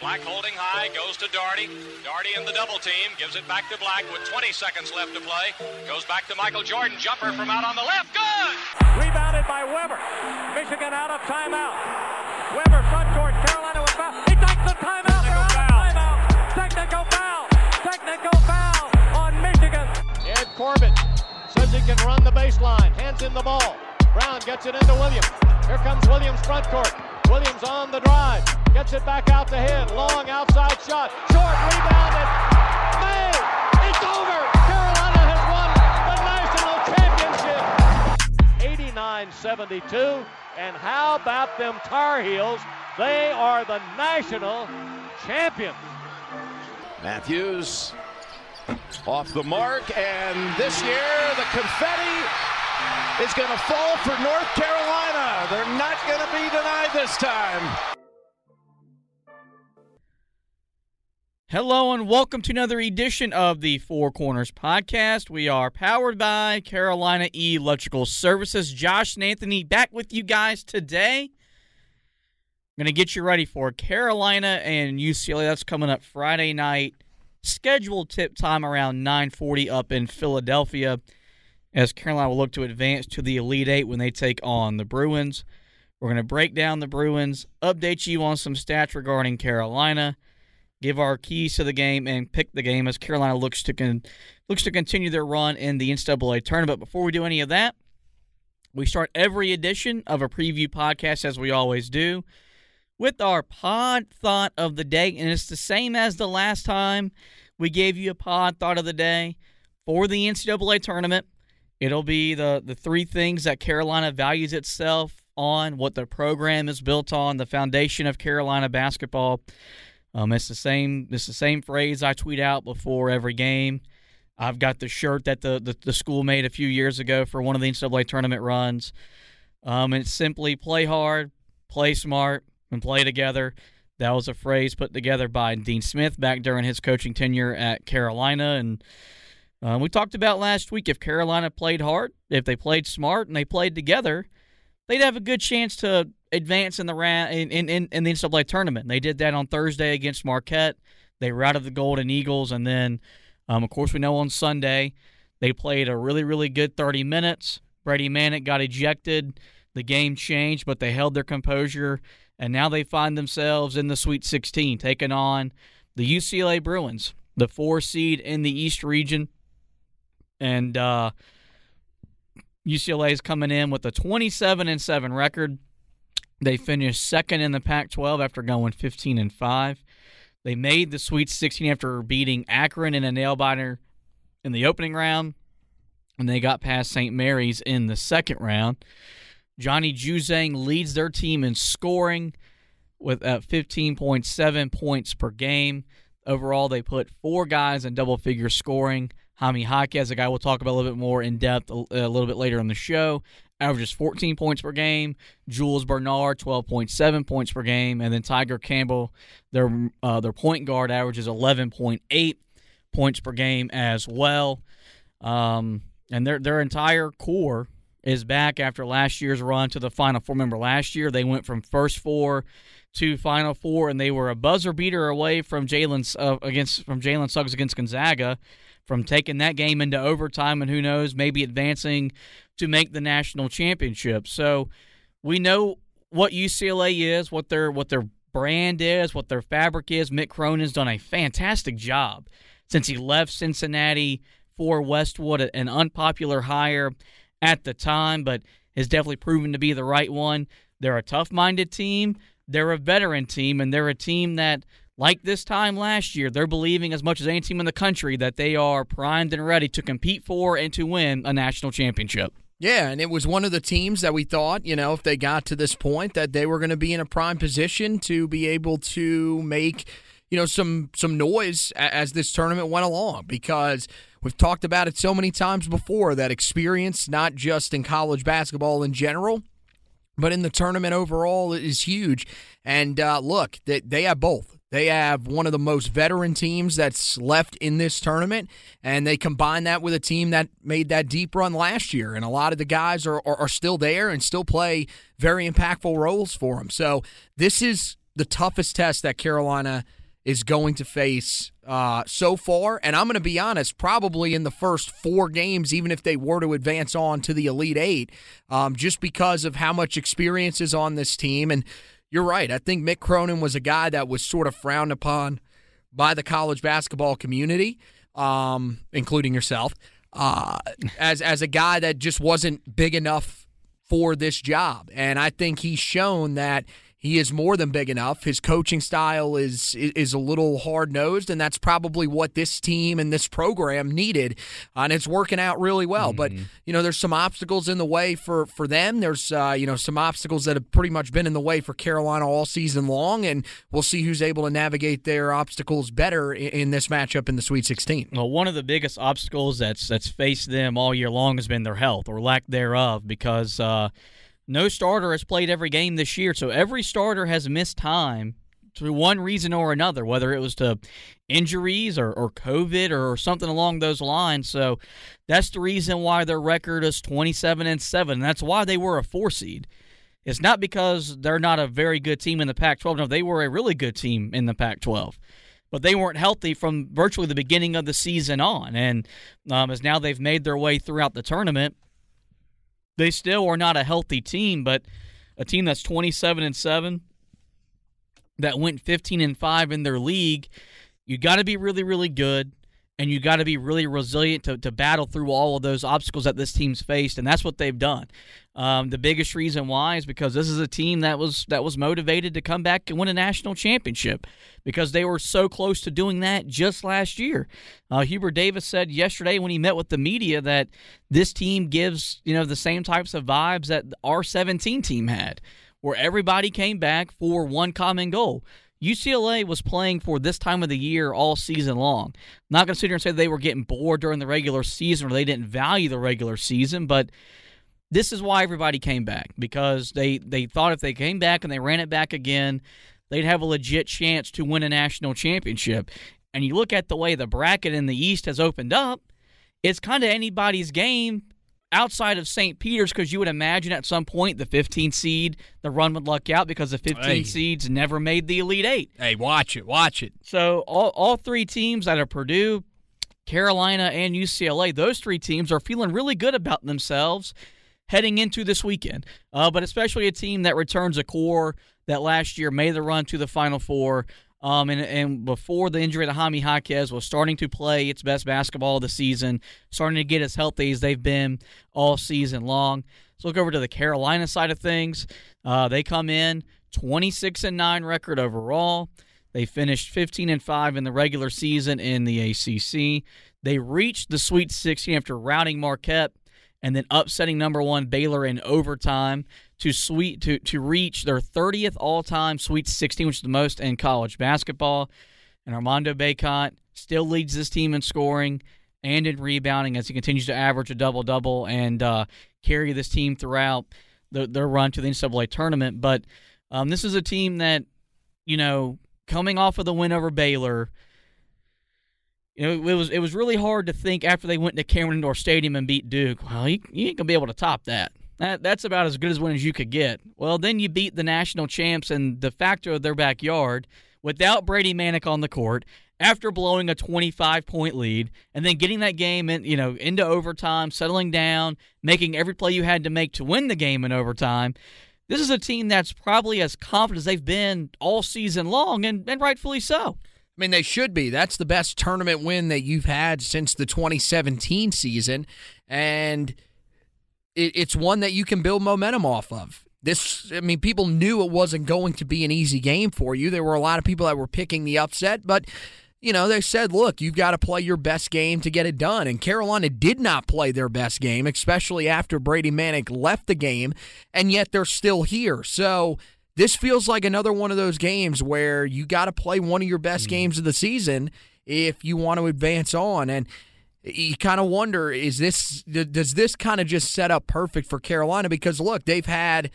Black holding high, goes to Doherty. Doherty in the double team, gives it back to Black with 20 seconds left to play. Goes back to Michael Jordan, jumper from out on the left, good! Rebounded by Weber. Michigan out of timeout. Weber front court, Carolina with foul. He takes the timeout. Technical ah, foul. Timeout. Technical foul. Technical foul on Michigan. Ed Corbett says he can run the baseline. Hands in the ball. Brown gets it into Williams. Here comes Williams front court. Williams on the drive. Gets it back out to him. Long outside shot. Short rebounded. May. It's over. Carolina has won the national championship. 89-72. And how about them Tar Heels? They are the national champions. Matthews off the mark, and this year the confetti is going to fall for North Carolina. They're not going to be denied this time. Hello and welcome to another edition of the Four Corners podcast. We are powered by Carolina Electrical Services. Josh and Anthony back with you guys today. I'm going to get you ready for Carolina and UCLA. That's coming up Friday night. Scheduled tip time around 9:40 up in Philadelphia as Carolina will look to advance to the Elite 8 when they take on the Bruins. We're going to break down the Bruins, update you on some stats regarding Carolina give our keys to the game and pick the game as Carolina looks to con- looks to continue their run in the NCAA tournament. But Before we do any of that, we start every edition of a preview podcast as we always do with our pod thought of the day, and it's the same as the last time we gave you a pod thought of the day for the NCAA tournament. It'll be the the three things that Carolina values itself on, what the program is built on, the foundation of Carolina basketball. Um, it's the same. It's the same phrase I tweet out before every game. I've got the shirt that the, the, the school made a few years ago for one of the NCAA tournament runs. Um, it's simply play hard, play smart, and play together. That was a phrase put together by Dean Smith back during his coaching tenure at Carolina. And uh, we talked about last week if Carolina played hard, if they played smart and they played together, they'd have a good chance to advance in the round in, in, in the NCAA tournament. They did that on Thursday against Marquette. They routed the Golden Eagles, and then, um, of course, we know on Sunday they played a really really good 30 minutes. Brady Manek got ejected. The game changed, but they held their composure, and now they find themselves in the Sweet 16, taking on the UCLA Bruins, the four seed in the East region, and uh, UCLA is coming in with a 27 and seven record. They finished second in the Pac-12 after going 15 and five. They made the Sweet 16 after beating Akron in a nail biter in the opening round, and they got past St. Mary's in the second round. Johnny Juzang leads their team in scoring with uh, 15.7 points per game. Overall, they put four guys in double figure scoring. Jaime Jaquez, a guy we'll talk about a little bit more in depth a, a little bit later on the show, averages 14 points per game. Jules Bernard, 12.7 points per game, and then Tiger Campbell, their uh, their point guard, averages 11.8 points per game as well. Um, and their their entire core is back after last year's run to the Final Four. Remember, last year they went from first four to Final Four, and they were a buzzer beater away from Jalen uh, against from Jalen Suggs against Gonzaga, from taking that game into overtime, and who knows, maybe advancing to make the national championship. So we know what UCLA is, what their what their brand is, what their fabric is. Mick Cronin's done a fantastic job since he left Cincinnati for Westwood, an unpopular hire at the time, but has definitely proven to be the right one. They're a tough-minded team. They're a veteran team, and they're a team that, like this time last year, they're believing as much as any team in the country that they are primed and ready to compete for and to win a national championship. Yeah, and it was one of the teams that we thought, you know, if they got to this point, that they were going to be in a prime position to be able to make you know some some noise as this tournament went along because we've talked about it so many times before that experience, not just in college basketball in general, but in the tournament overall, is huge. And uh, look, they, they have both. They have one of the most veteran teams that's left in this tournament, and they combine that with a team that made that deep run last year. And a lot of the guys are, are, are still there and still play very impactful roles for them. So this is the toughest test that Carolina is going to face uh, so far. And I'm going to be honest, probably in the first four games, even if they were to advance on to the Elite Eight, um, just because of how much experience is on this team. And you're right. I think Mick Cronin was a guy that was sort of frowned upon by the college basketball community, um, including yourself, uh, as as a guy that just wasn't big enough for this job. And I think he's shown that he is more than big enough. His coaching style is is a little hard nosed, and that's probably what this team and this program needed, uh, and it's working out really well. Mm-hmm. But you know, there's some obstacles in the way for for them. There's uh, you know some obstacles that have pretty much been in the way for Carolina all season long, and we'll see who's able to navigate their obstacles better in, in this matchup in the Sweet 16. Well, one of the biggest obstacles that's that's faced them all year long has been their health or lack thereof, because. Uh, no starter has played every game this year, so every starter has missed time through one reason or another, whether it was to injuries or, or COVID or something along those lines. So that's the reason why their record is 27 and 7. And that's why they were a four seed. It's not because they're not a very good team in the Pac 12. No, they were a really good team in the Pac 12. But they weren't healthy from virtually the beginning of the season on. And um, as now they've made their way throughout the tournament, they still are not a healthy team, but a team that's 27 and 7 that went 15 and 5 in their league, you got to be really really good and you got to be really resilient to, to battle through all of those obstacles that this team's faced, and that's what they've done. Um, the biggest reason why is because this is a team that was that was motivated to come back and win a national championship because they were so close to doing that just last year. Uh, Hubert Davis said yesterday when he met with the media that this team gives you know the same types of vibes that our 17 team had, where everybody came back for one common goal UCLA was playing for this time of the year all season long. not going to sit here and say they were getting bored during the regular season or they didn't value the regular season, but this is why everybody came back because they, they thought if they came back and they ran it back again, they'd have a legit chance to win a national championship. And you look at the way the bracket in the East has opened up, it's kind of anybody's game outside of St. Peter's, because you would imagine at some point the 15 seed, the run would luck out because the 15 hey. seeds never made the Elite Eight. Hey, watch it, watch it. So all, all three teams that are Purdue, Carolina, and UCLA, those three teams are feeling really good about themselves heading into this weekend. Uh, but especially a team that returns a core that last year made the run to the Final Four. Um, and, and before the injury to Jaime Jaquez was starting to play its best basketball of the season, starting to get as healthy as they've been all season long. Let's look over to the Carolina side of things. Uh, they come in 26 and 9 record overall. They finished 15 and 5 in the regular season in the ACC. They reached the Sweet 16 after routing Marquette and then upsetting number one Baylor in overtime to sweet to to reach their 30th all-time Sweet 16, which is the most in college basketball. And Armando Bacot still leads this team in scoring and in rebounding as he continues to average a double double and uh, carry this team throughout the, their run to the NCAA tournament. But um, this is a team that you know coming off of the win over Baylor you know, it was it was really hard to think after they went to Cameron Indoor Stadium and beat Duke. Well, you, you ain't gonna be able to top that. That that's about as good as win as you could get. Well, then you beat the national champs and de facto of their backyard without Brady Manek on the court after blowing a 25 point lead and then getting that game in, you know, into overtime, settling down, making every play you had to make to win the game in overtime. This is a team that's probably as confident as they've been all season long, and, and rightfully so. I mean, they should be. That's the best tournament win that you've had since the 2017 season. And it, it's one that you can build momentum off of. This, I mean, people knew it wasn't going to be an easy game for you. There were a lot of people that were picking the upset, but you know, they said, look, you've got to play your best game to get it done. And Carolina did not play their best game, especially after Brady Manek left the game, and yet they're still here. So this feels like another one of those games where you got to play one of your best Mm. games of the season if you want to advance on. And you kind of wonder is this does this kind of just set up perfect for Carolina because look they've had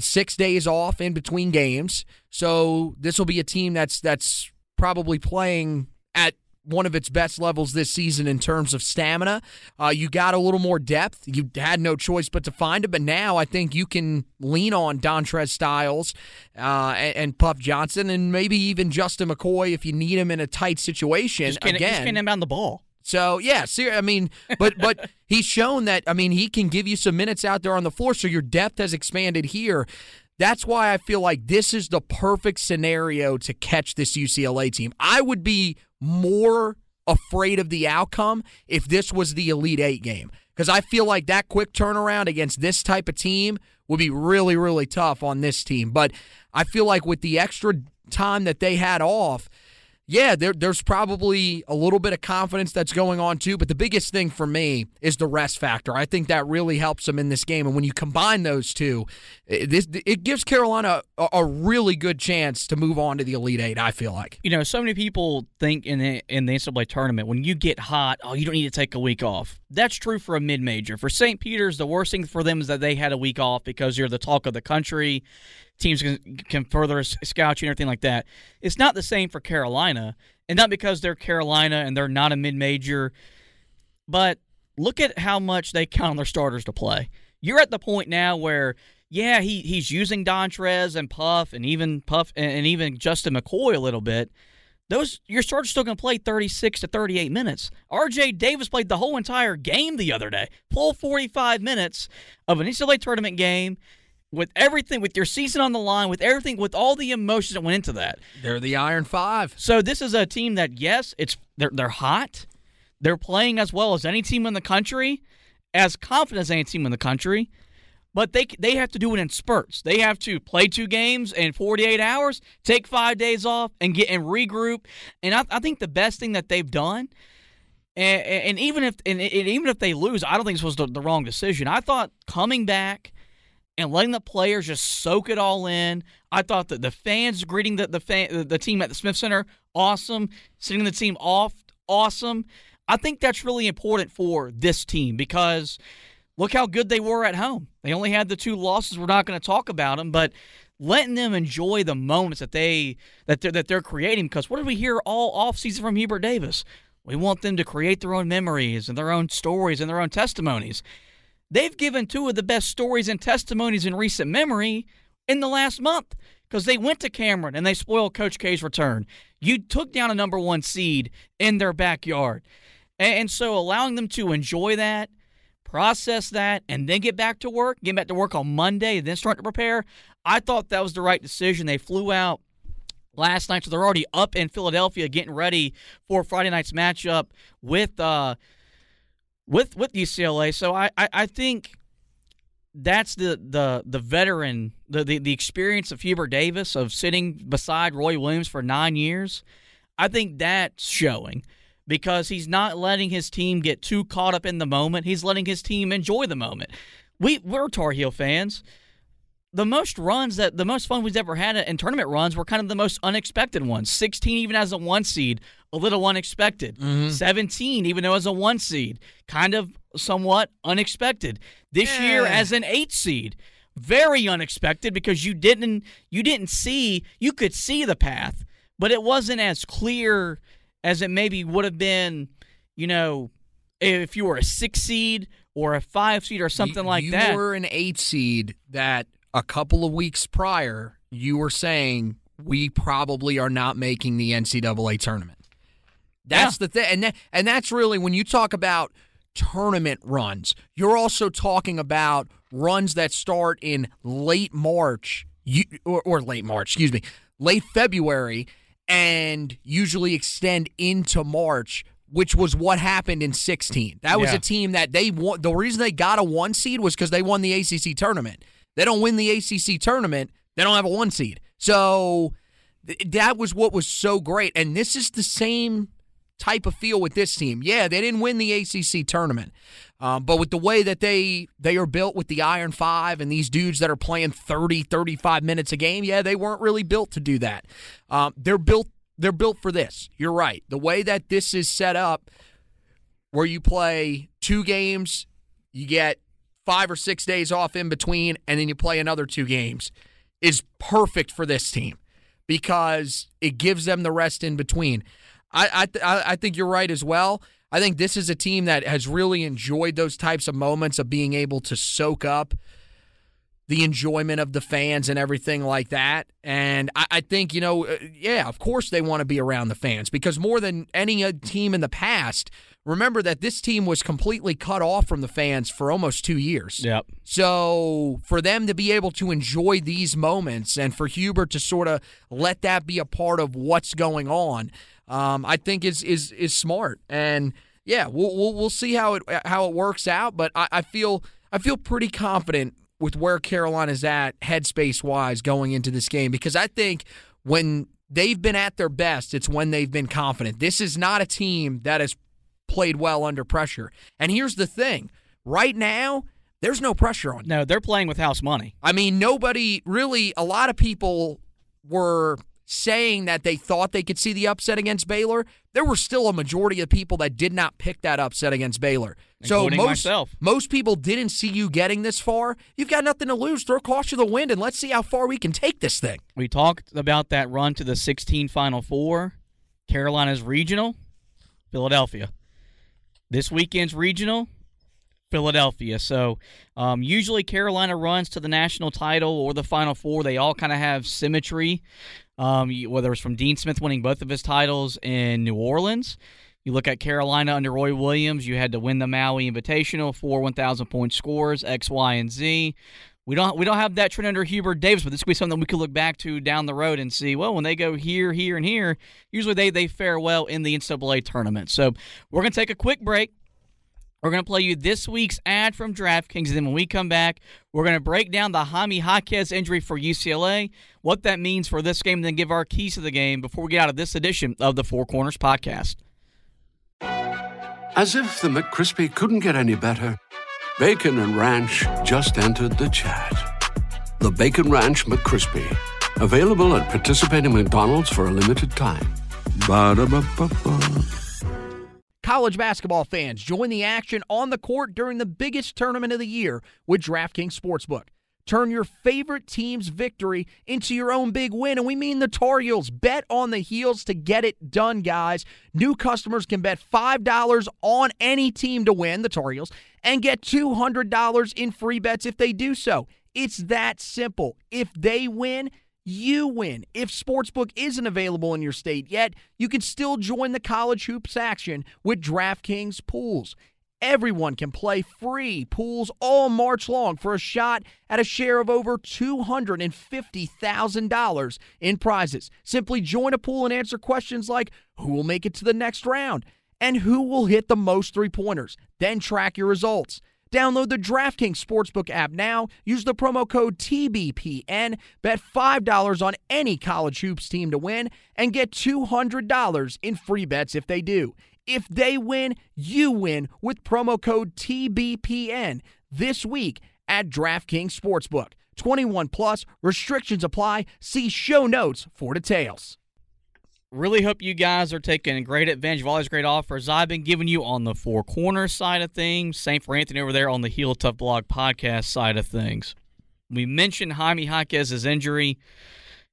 six days off in between games so this will be a team that's that's probably playing at one of its best levels this season in terms of stamina. Uh, you got a little more depth. You had no choice but to find it, but now I think you can lean on Dontrez Styles uh, and, and Puff Johnson, and maybe even Justin McCoy if you need him in a tight situation. Just can't, Again, just can't inbound the ball. So yeah, ser- I mean, but but he's shown that I mean he can give you some minutes out there on the floor, so your depth has expanded here. That's why I feel like this is the perfect scenario to catch this UCLA team. I would be more afraid of the outcome if this was the Elite Eight game because I feel like that quick turnaround against this type of team would be really really tough on this team. But I feel like with the extra time that they had off yeah, there, there's probably a little bit of confidence that's going on too. But the biggest thing for me is the rest factor. I think that really helps them in this game. And when you combine those two, it, this, it gives Carolina a, a really good chance to move on to the Elite Eight. I feel like. You know, so many people think in the in the NCAA tournament when you get hot, oh, you don't need to take a week off. That's true for a mid major. For St. Peter's, the worst thing for them is that they had a week off because you're the talk of the country. Teams can, can further scout you and everything like that. It's not the same for Carolina, and not because they're Carolina and they're not a mid major, but look at how much they count on their starters to play. You're at the point now where, yeah, he he's using Dontrez and Puff and even Puff and, and even Justin McCoy a little bit. Those your starter's still going to play 36 to 38 minutes. R.J. Davis played the whole entire game the other day, full 45 minutes of an NCAA tournament game with everything, with your season on the line, with everything, with all the emotions that went into that. They're the Iron Five. So this is a team that yes, it's they're they're hot. They're playing as well as any team in the country, as confident as any team in the country. But they they have to do it in spurts. They have to play two games in 48 hours, take five days off, and get and regroup. And I, I think the best thing that they've done, and, and even if and, and even if they lose, I don't think this was the, the wrong decision. I thought coming back and letting the players just soak it all in. I thought that the fans greeting the the, fan, the team at the Smith Center, awesome. Sending the team off, awesome. I think that's really important for this team because look how good they were at home. They only had the two losses. We're not going to talk about them, but letting them enjoy the moments that they that they're, that they're creating. Because what did we hear all off season from Hubert Davis? We want them to create their own memories and their own stories and their own testimonies. They've given two of the best stories and testimonies in recent memory in the last month because they went to Cameron and they spoiled Coach K's return. You took down a number one seed in their backyard. And so allowing them to enjoy that, process that, and then get back to work, get back to work on Monday, and then start to prepare, I thought that was the right decision. They flew out last night, so they're already up in Philadelphia getting ready for Friday night's matchup with uh with with UCLA. So I, I, I think that's the the the veteran the, the the experience of Hubert Davis of sitting beside Roy Williams for nine years. I think that's showing because he's not letting his team get too caught up in the moment. He's letting his team enjoy the moment. We we're Tar Heel fans. The most runs that the most fun we've ever had in tournament runs were kind of the most unexpected ones. 16 even as a one seed, a little unexpected. Mm-hmm. 17 even though as a one seed, kind of somewhat unexpected. This year as an eight seed, very unexpected because you didn't you didn't see you could see the path, but it wasn't as clear as it maybe would have been, you know, if you were a six seed or a five seed or something You- like you that. You were an eight seed that a couple of weeks prior you were saying we probably are not making the NCAA tournament. That's the thing, and that, and that's really when you talk about tournament runs. You're also talking about runs that start in late March, you, or, or late March, excuse me, late February, and usually extend into March. Which was what happened in 16. That was Yeah. a team that they won. The reason they got a one seed was because they won the ACC tournament. They don't win the ACC tournament, they don't have a one seed. So th- that was what was so great. And this is the same type of feel with this team. Yeah, they didn't win the ACC tournament, Um, but with the way that they they are built with the Iron Five and these dudes that are playing 30, 35 minutes a game, yeah, they weren't really built to do that. Um, they're built they're built for this. You're right. The way that this is set up, where you play two games, you get five or six days off in between, and then you play another two games, is perfect for this team because it gives them the rest in between. I I, I think you're right as well. I think this is a team that has really enjoyed those types of moments of being able to soak up the enjoyment of the fans and everything like that. And I, I think, you know, uh, yeah, of course they want to be around the fans because more than any team in the past, remember that this team was completely cut off from the fans for almost two years. Yep. So for them to be able to enjoy these moments and for Hubert to sort of let that be a part of what's going on, um, I think is is is smart. And yeah, we'll, we'll we'll see how it how it works out. But I, I feel I feel pretty confident with where Carolina's at headspace wise going into this game because I think when they've been at their best, it's when they've been confident. This is not a team that has played well under pressure. And here's the thing right now, there's no pressure on. No, they're playing with house money. I mean, nobody really, a lot of people were saying that they thought they could see the upset against Baylor, there were still a majority of people that did not pick that upset against Baylor. Including so most myself. most people didn't see you getting this far. You've got nothing to lose. Throw caution to the wind and let's see how far we can take this thing. We talked about that run to the 16 Final Four. Carolina's regional, Philadelphia. This weekend's regional, Philadelphia. So um, usually Carolina runs to the national title or the Final Four. They all kind of have symmetry, um, whether it's from Dean Smith winning both of his titles in New Orleans. You look at Carolina under Roy Williams, you had to win the Maui Invitational, four 1,000 point scores, X, Y, and Z. We don't we don't have that trend under Hubert Davis, but this could be something we could look back to down the road and see. Well, when they go here, here, and here, usually they they fare well in the NCAA tournament. So we're gonna take a quick break. We're going to play you this week's ad from DraftKings. And then when we come back, we're going to break down the Jaime Jaquez injury for UCLA, what that means for this game, and then give our keys to the game before we get out of this edition of the Four Corners Podcast. As if the McCrispy couldn't get any better, Bacon and Ranch just entered the chat. The Bacon Ranch McCrispy, available at participating McDonald's for a limited time. Ba-da-ba-ba-ba. College basketball fans, join the action on the court during the biggest tournament of the year with DraftKings Sportsbook. Turn your favorite team's victory into your own big win, and we mean the Tar Heels. Bet on the heels to get it done, guys. New customers can bet $5 on any team to win, the Tar Heels, and get $200 in free bets if they do so. It's that simple. If they win, you win. If Sportsbook isn't available in your state yet, you can still join the college hoops action with DraftKings pools. Everyone can play free pools all March long for a shot at a share of over $250,000 in prizes. Simply join a pool and answer questions like who will make it to the next round and who will hit the most three pointers. Then track your results. Download the DraftKings Sportsbook app now. Use the promo code TBPN. Bet $5 on any college hoops team to win and get $200 in free bets if they do. If they win, you win with promo code TBPN this week at DraftKings Sportsbook. 21 plus restrictions apply. See show notes for details. Really hope you guys are taking great advantage of all these great offers I've been giving you on the four corners side of things. Same for Anthony over there on the Heel Tough Blog podcast side of things. We mentioned Jaime Jaquez's injury.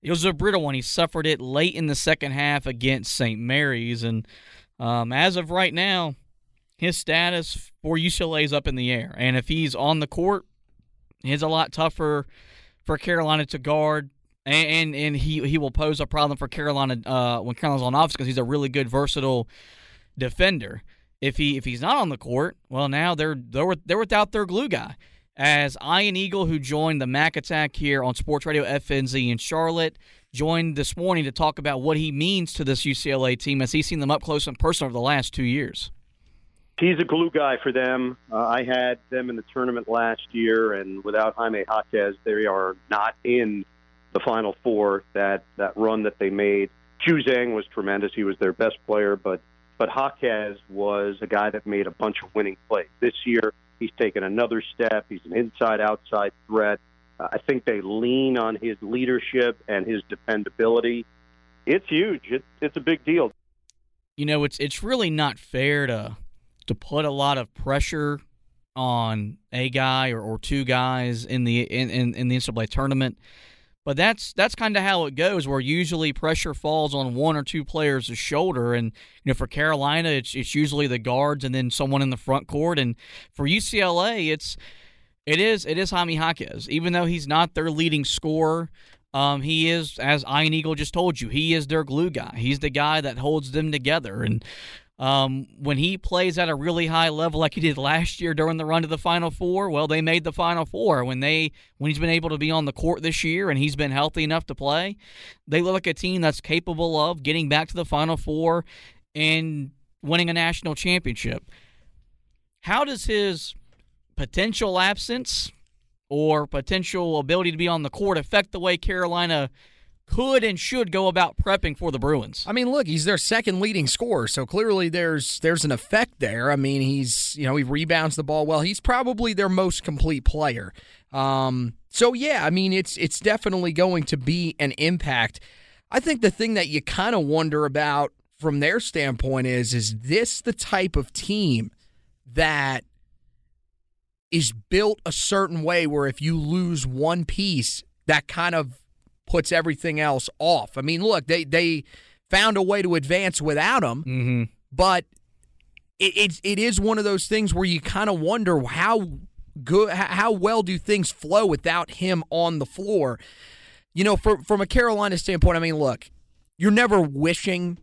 It was a brittle one. He suffered it late in the second half against St. Mary's, and um, as of right now, his status for UCLA is up in the air. And if he's on the court, it's a lot tougher for Carolina to guard and and, and he he will pose a problem for Carolina uh, when Carolina's on offense because he's a really good versatile defender. If he if he's not on the court, well now they're they're they're without their glue guy. As Ian Eagle, who joined the Mac Attack here on Sports Radio FNZ in Charlotte, joined this morning to talk about what he means to this UCLA team as he's seen them up close and personal over the last two years. He's a glue guy for them. Uh, I had them in the tournament last year, and without Jaime Jaquez, they are not in the Final Four. That that run that they made. Juzang was tremendous. He was their best player, but but Jaquez was a guy that made a bunch of winning plays. This year, he's taken another step. He's an inside-outside threat. Uh, I think they lean on his leadership and his dependability. It's huge. It, it's a big deal. You know, it's it's really not fair to to put a lot of pressure on a guy or, or two guys in the in, in, in the NCAA tournament. But that's that's kind of how it goes. Where usually pressure falls on one or two players' shoulder, and you know for Carolina, it's it's usually the guards and then someone in the front court, and for UCLA, it's it is it is Jaime Jaquez. Even though he's not their leading scorer, um, he is, as Ian Eagle just told you, he is their glue guy. He's the guy that holds them together, and um, when he plays at a really high level like he did last year during the run to the Final Four, well, they made the Final Four. When they when he's been able to be on the court this year and he's been healthy enough to play, they look like a team that's capable of getting back to the Final Four and winning a national championship. How does his potential absence or potential ability to be on the court affect the way Carolina could and should go about prepping for the Bruins. I mean, look, he's their second leading scorer, so clearly there's there's an effect there. I mean, he's you know he rebounds the ball well. He's probably their most complete player. Um, so yeah, I mean, it's it's definitely going to be an impact. I think the thing that you kind of wonder about from their standpoint is is this the type of team that is built a certain way where if you lose one piece that kind of puts everything else off. I mean, look, they they found a way to advance without him, mm-hmm. but it, it it is one of those things where you kind of wonder how good how well do things flow without him on the floor. You know, from from a Carolina standpoint, I mean, look, you're never wishing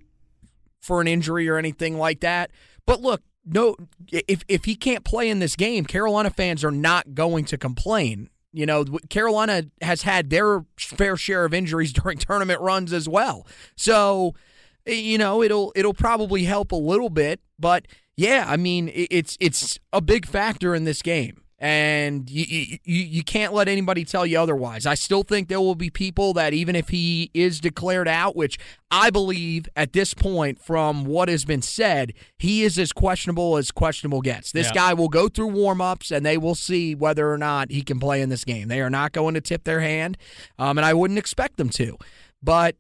for an injury or anything like that, but look, no if if he can't play in this game, Carolina fans are not going to complain. You know, Carolina has had their fair share of injuries during tournament runs as well. So, you know, it'll it'll probably help a little bit, but yeah, I mean, it's it's a big factor in this game and you, you you can't let anybody tell you otherwise. I still think there will be people that even if he is declared out, which I believe at this point from what has been said, he is as questionable as questionable gets. This yeah. guy will go through warm-ups and they will see whether or not he can play in this game. They are not going to tip their hand, um, and I wouldn't expect them to. But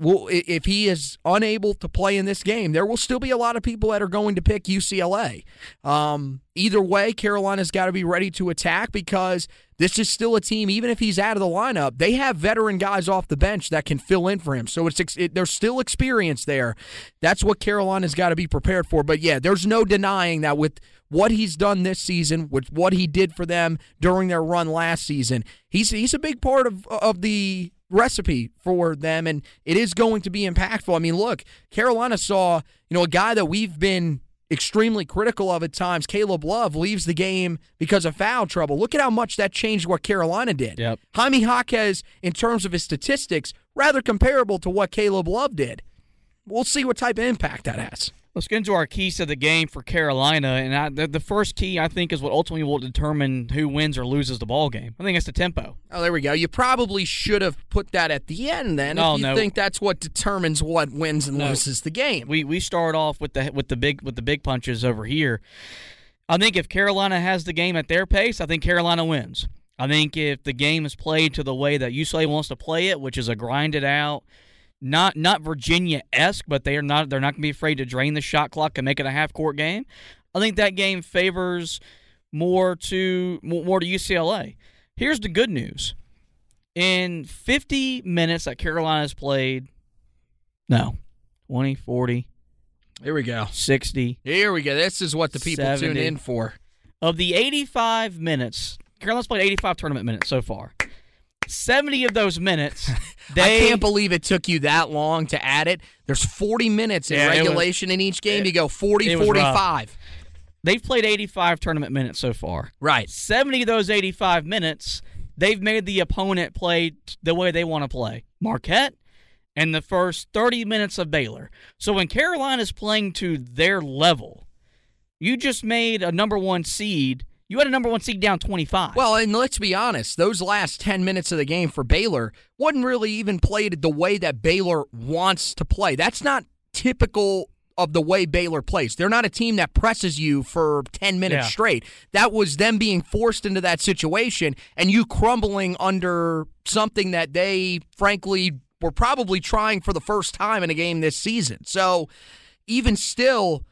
well, if he is unable to play in this game, there will still be a lot of people that are going to pick UCLA. Um, either way, Carolina's got to be ready to attack because this is still a team. Even if he's out of the lineup, they have veteran guys off the bench that can fill in for him. So it's it, there's still experience there. That's what Carolina's got to be prepared for. But yeah, there's no denying that with what he's done this season, with what he did for them during their run last season, he's he's a big part of of the recipe for them, and it is going to be impactful. I mean, look, Carolina saw you know a guy that we've been extremely critical of at times. Caleb Love leaves the game because of foul trouble. Look at how much that changed what Carolina did. Yep. Jaime Jaquez, in terms of his statistics, rather comparable to what Caleb Love did. We'll see what type of impact that has. Let's get into our keys to the game for Carolina, and I, the, the, first key I think is what ultimately will determine who wins or loses the ball game. I think it's the tempo. Oh, there we go. You probably should have put that at the end then. No, if you no. think that's what determines what wins and no. loses the game. We we start off with the with the big with the big punches over here. I think if Carolina has the game at their pace, I think Carolina wins. I think if the game is played to the way that UCLA wants to play it, which is a grinded out not not Virginia esque, but they are not they're not going to be afraid to drain the shot clock and make it a half court game. I think that game favors more to more to UCLA. Here's the good news: in 50 minutes that Carolina's played, no, 20, 40. Here we go. 60. Here we go. This is what the people 70. tune in for. Of the 85 minutes, Carolina's played 85 tournament minutes so far. 70 of those minutes. They, I can't believe it took you that long to add it. There's 40 minutes in Yeah, it was- regulation in each game. it- you go 40, it was rough. 45. They've played 85 tournament minutes so far. Right. 70 of those 85 minutes, they've made the opponent play the way they want to play. Marquette and the first 30 minutes of Baylor. So when Carolina's playing to their level, you just made a number one seed. You had a number one seed down 25. Well, and let's be honest, those last 10 minutes of the game for Baylor wasn't really even played the way that Baylor wants to play. That's not typical of the way Baylor plays. They're not a team that presses you for 10 minutes Yeah. straight. That was them being forced into that situation and you crumbling under something that they frankly were probably trying for the first time in a game this season. So even still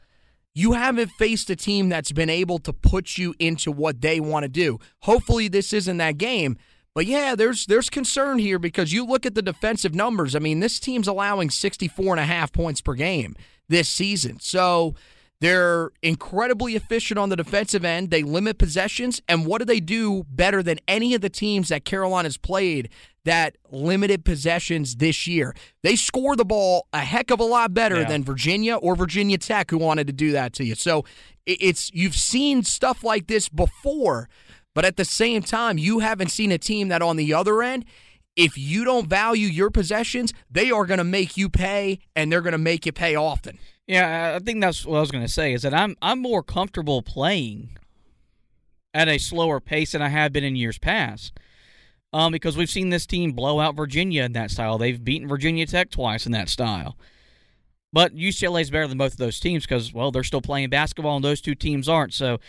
you haven't faced a team that's been able to put you into what they want to do. Hopefully this isn't that game. But yeah, there's there's concern here because you look at the defensive numbers. I mean, this team's allowing 64 and a half points per game this season. So they're incredibly efficient on the defensive end. They limit possessions. And what do they do better than any of the teams that Carolina's played that limited possessions this year? They score the ball a heck of a lot better Yeah. than Virginia or Virginia Tech, who wanted to do that to you. So it's you've seen stuff like this before, but at the same time, you haven't seen a team that on the other end. If you don't value your possessions, they are going to make you pay, and they're going to make you pay often. Yeah, I think that's what I was going to say. Is that I'm I'm more comfortable playing at a slower pace than I have been in years past. Um, because we've seen this team blow out Virginia in that style. They've beaten Virginia Tech twice in that style. But UCLA is better than both of those teams because, well, they're still playing basketball and those two teams aren't. So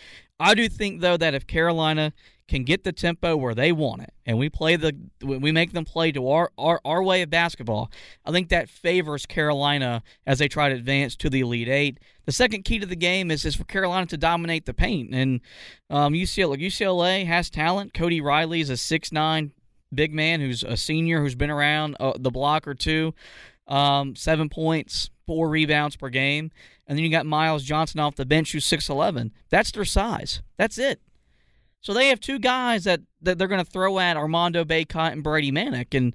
I do think, though, that if Carolina can get the tempo where they want it and we play the we make them play to our, our, our way of basketball, I think that favors Carolina as they try to advance to the Elite Eight. The second key to the game is, is for Carolina to dominate the paint. And um, UCLA, UCLA has talent. Cody Riley is a six nine big man who's a senior who's been around uh, the block or two. Um, seven points, four rebounds per game. And then you got Miles Johnson off the bench who's 6'11. That's their size. That's it. So they have two guys that, that they're going to throw at Armando Bacot and Brady Manek. And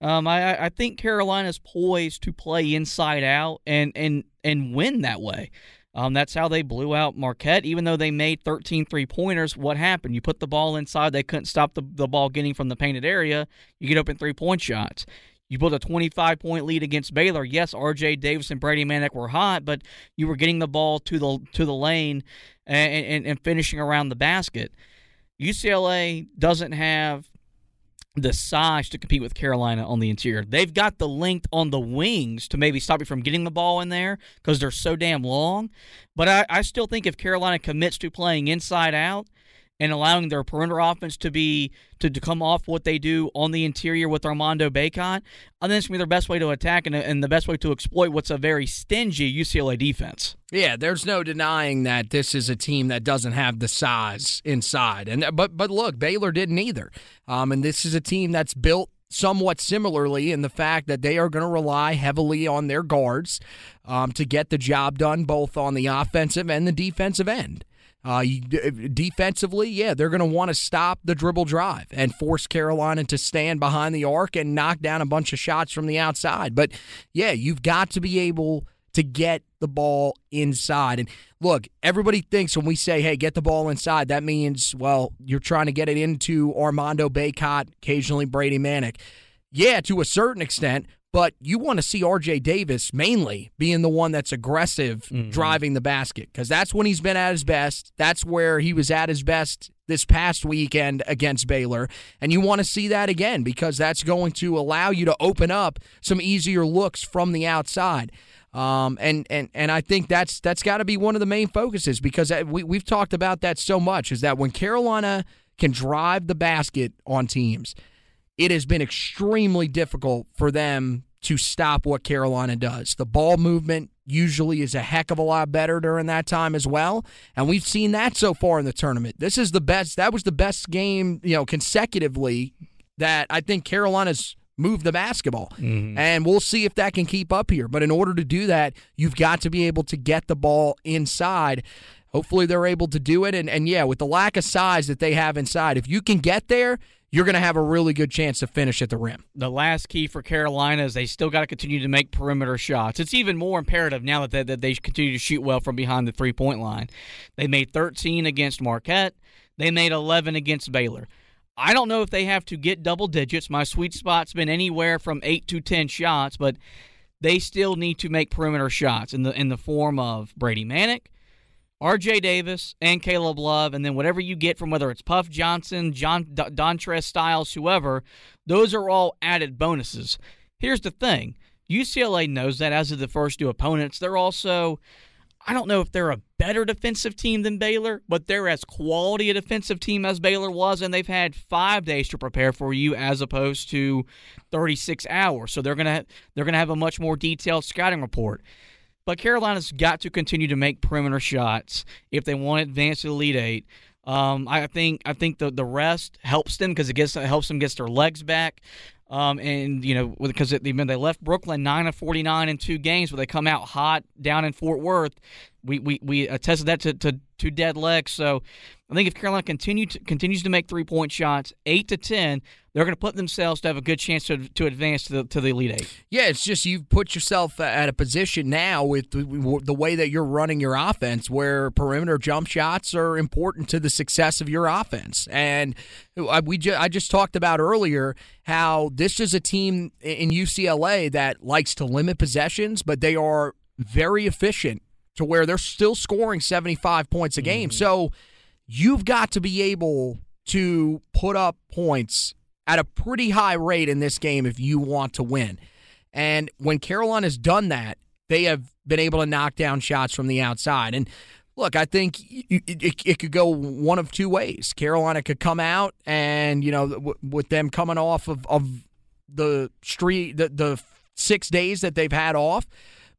um, I, I think Carolina's poised to play inside out and, and, and win that way. Um, that's how they blew out Marquette. Even though they made 13 three pointers, what happened? You put the ball inside, they couldn't stop the, the ball getting from the painted area. You get open three point shots. You built a 25 point lead against Baylor. Yes, R.J. Davis and Brady Manek were hot, but you were getting the ball to the to the lane and, and, and finishing around the basket. UCLA doesn't have the size to compete with Carolina on the interior. They've got the length on the wings to maybe stop you from getting the ball in there because they're so damn long. But I, I still think if Carolina commits to playing inside out and allowing their perimeter offense to be to, to come off what they do on the interior with Armando Bacot, I think it's gonna be their best way to attack and, and the best way to exploit what's a very stingy UCLA defense. Yeah, there's no denying that this is a team that doesn't have the size inside, and but but look, Baylor didn't either, um, and this is a team that's built somewhat similarly in the fact that they are going to rely heavily on their guards um, to get the job done, both on the offensive and the defensive end. Uh, defensively, yeah, they're going to want to stop the dribble drive and force Carolina to stand behind the arc and knock down a bunch of shots from the outside. But yeah, you've got to be able to get the ball inside. And look, everybody thinks when we say, hey, get the ball inside, that means, well, you're trying to get it into Armando Bacot, occasionally Brady Manek. Yeah, to a certain extent, but you want to see RJ Davis mainly being the one that's aggressive driving the basket because that's when he's been at his best. That's where he was at his best this past weekend against Baylor. And you want to see that again because that's going to allow you to open up some easier looks from the outside. Um, and, and, and I think that's that's got to be one of the main focuses because we, we've talked about that so much is that when Carolina can drive the basket on teams, it has been extremely difficult for them to stop what Carolina does. The ball movement usually is a heck of a lot better during that time as well, and we've seen that so far in the tournament. This is the best. That was the best game, you know, consecutively that I think Carolina's moved the basketball. Mm-hmm. And we'll see if that can keep up here. But in order to do that, you've got to be able to get the ball inside. Hopefully they're able to do it. And, and yeah, with the lack of size that they have inside, if you can get there, you're going to have a really good chance to finish at the rim. the last key for Carolina is they still got to continue to make perimeter shots. It's even more imperative now that they, that they continue to shoot well from behind the three point line. They made 13 against Marquette. They made 11 against Baylor. I don't know if they have to get double digits. My sweet spot's been anywhere from eight to 10 shots, but they still need to make perimeter shots in the in the form of Brady Manek, R.J. Davis, and Caleb Love, and then whatever you get from whether it's Puff Johnson, John D- Dontrez Styles, whoever, those are all added bonuses. Here's the thing: UCLA knows that as of the first two opponents. They're also, I don't know if they're a better defensive team than Baylor, but they're as quality a defensive team as Baylor was, and they've had five days to prepare for you as opposed to 36 hours. So they're gonna they're gonna have a much more detailed scouting report. But Carolina's got to continue to make perimeter shots if they want to advance to the Elite Eight. Um, I think I think the the rest helps them because it gets it helps them get their legs back. Um, and you know because they they left Brooklyn nine of forty nine in two games, but they come out hot down in Fort Worth. We we, we attested that to, to, to dead legs. So I think if Carolina continue to, continues to make three point shots, eight to ten, they're going to put themselves to have a good chance to, to advance to the to the Elite Eight. Yeah, it's just you've put yourself at a position now with the, way that you're running your offense, where perimeter jump shots are important to the success of your offense. And we ju- I just talked about earlier how this is a team in UCLA that likes to limit possessions, but they are very efficient to where they're still scoring 75 points a game. Mm-hmm. So you've got to be able to put up points at a pretty high rate in this game if you want to win. And when Carolina has done that, they have been able to knock down shots from the outside. And look, I think it, could go one of two ways. Carolina could come out and, you know, with them coming off of, of the street, the, the six days that they've had off,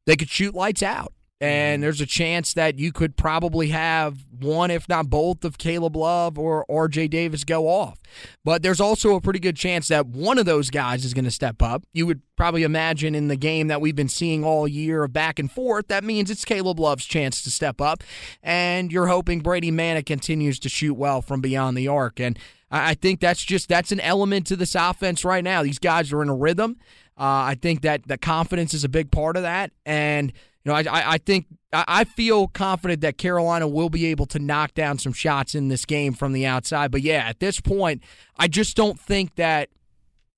they could shoot lights out. And mm-hmm. there's a chance that you could probably have one, if not both, of Caleb Love or RJ Davis go off. But there's also a pretty good chance that one of those guys is going to step up. You would probably imagine in the game that we've been seeing all year of back and forth, that means it's Caleb Love's chance to step up. And you're hoping Brady Manek continues to shoot well from beyond the arc. And I think that's just that's an element to this offense right now. These guys are in a rhythm. Uh, I think that the confidence is a big part of that. And you know, I, I think I feel confident that Carolina will be able to knock down some shots in this game from the outside. But yeah, at this point, I just don't think that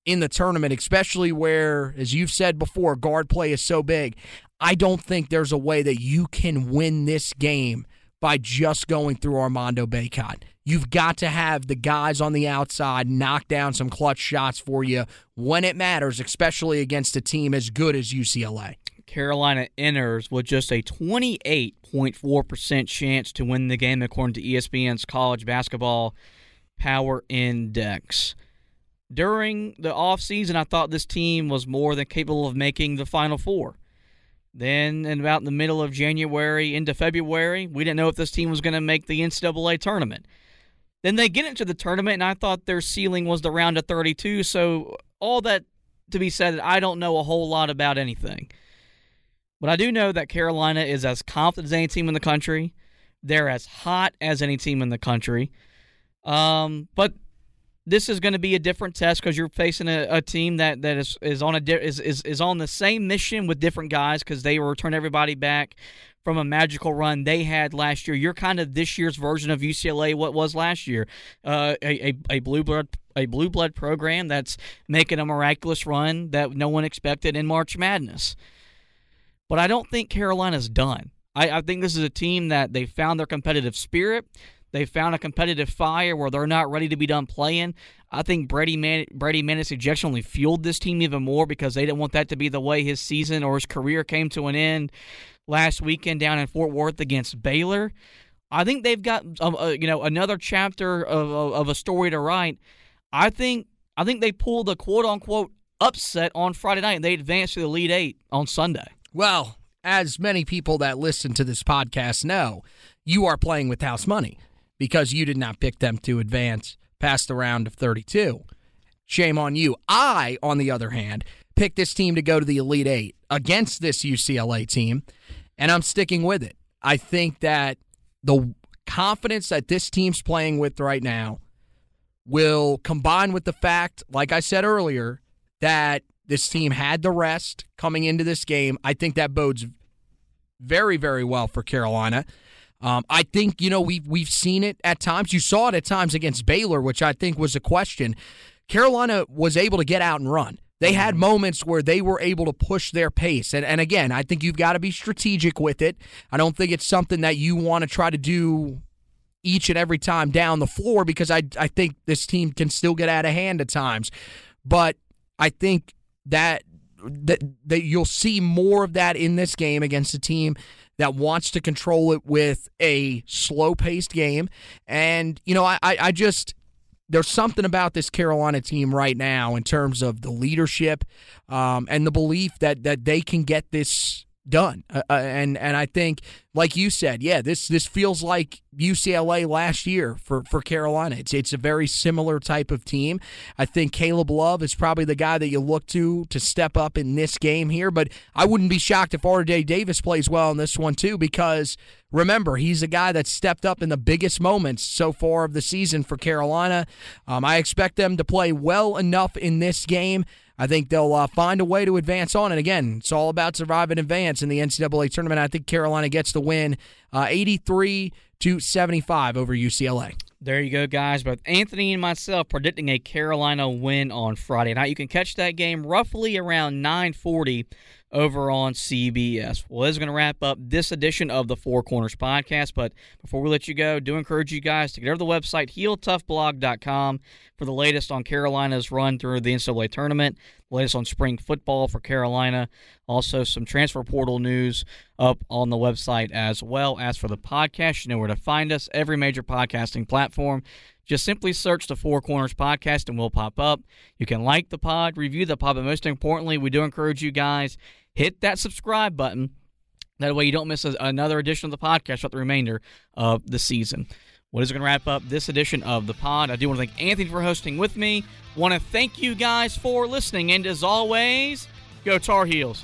in the tournament, especially where, as you've said before, guard play is so big. I don't think there's a way that you can win this game by just going through Armando Bacot. You've got to have the guys on the outside knock down some clutch shots for you when it matters, especially against a team as good as UCLA. Carolina enters with just a 28.4% chance to win the game, according to ESPN's College Basketball Power Index. During the offseason, I thought this team was more than capable of making the Final Four. Then, in about the middle of January into February, we didn't know if this team was going to make the NCAA tournament. Then they get into the tournament, and I thought their ceiling was the round of 32. So, all that to be said, I don't know a whole lot about anything. But I do know that Carolina is as confident as any team in the country. They're as hot as any team in the country. Um, but this is going to be a different test because you're facing a, a, team that, that is, is on a is, is is on the same mission with different guys because they return everybody back from a magical run they had last year. You're kind of this year's version of UCLA, what was last year, uh, a, a, a blue blood a blue blood program that's making a miraculous run that no one expected in March Madness. But I don't think Carolina's done. I, I think this is a team that they found their competitive spirit. They found a competitive fire where they're not ready to be done playing. I think Brady Man- Brady ejection only fueled this team even more because they didn't want that to be the way his season or his career came to an end last weekend down in Fort Worth against Baylor. I think they've got um, uh, you know another chapter of, of, of a story to write. I think I think they pulled the quote unquote upset on Friday night and they advanced to the Elite Eight on Sunday. Well, as many people that listen to this podcast know, you are playing with house money because you did not pick them to advance past the round of 32. Shame on you. I, on the other hand, picked this team to go to the Elite Eight against this UCLA team, and I'm sticking with it. I think that the confidence that this team's playing with right now will combine with the fact, like I said earlier, that this team had the rest coming into this game. I think that bodes very, very well for Carolina. Um, I think you know we've we've seen it at times. You saw it at times against Baylor, which I think was a question. Carolina was able to get out and run. They had mm-hmm. moments where they were able to push their pace. And, and again, I think you've got to be strategic with it. I don't think it's something that you want to try to do each and every time down the floor because I, I think this team can still get out of hand at times. But I think that that that you'll see more of that in this game against a team that wants to control it with a slow paced game. And, you know, I, I just there's something about this Carolina team right now in terms of the leadership um, and the belief that that they can get this done. Uh, uh, and and I think, like you said, yeah, this this feels like UCLA last year for for Carolina. It's it's a very similar type of team. I think Caleb Love is probably the guy that you look to to step up in this game here. But I wouldn't be shocked if R.J. Davis plays well in this one too, because remember he's a guy that stepped up in the biggest moments so far of the season for Carolina. Um, I expect them to play well enough in this game I think they'll uh, find a way to advance on. And again, it's all about survive and advance in the NCAA tournament. I think Carolina gets the win, uh, 83 to 75 over UCLA. There you go, guys. Both Anthony and myself predicting a Carolina win on Friday night. You can catch that game roughly around 940 over on CBS. Well, this is going to wrap up this edition of the Four Corners podcast. But before we let you go, do encourage you guys to get over to the website, heeltoughblog.com, for the latest on Carolina's run through the NCAA tournament, the latest on spring football for Carolina, also some transfer portal news up on the website as well. As for the podcast, you know where to find us, every major podcasting platform. Just simply search the Four Corners Podcast and we'll pop up. You can like the pod, review the pod, but most importantly, we do encourage you guys hit that subscribe button. That way you don't miss another edition of the podcast throughout the remainder of the season. What is going to wrap up this edition of the pod? I do want to thank Anthony for hosting with me. Want to thank you guys for listening, and as always, go Tar Heels.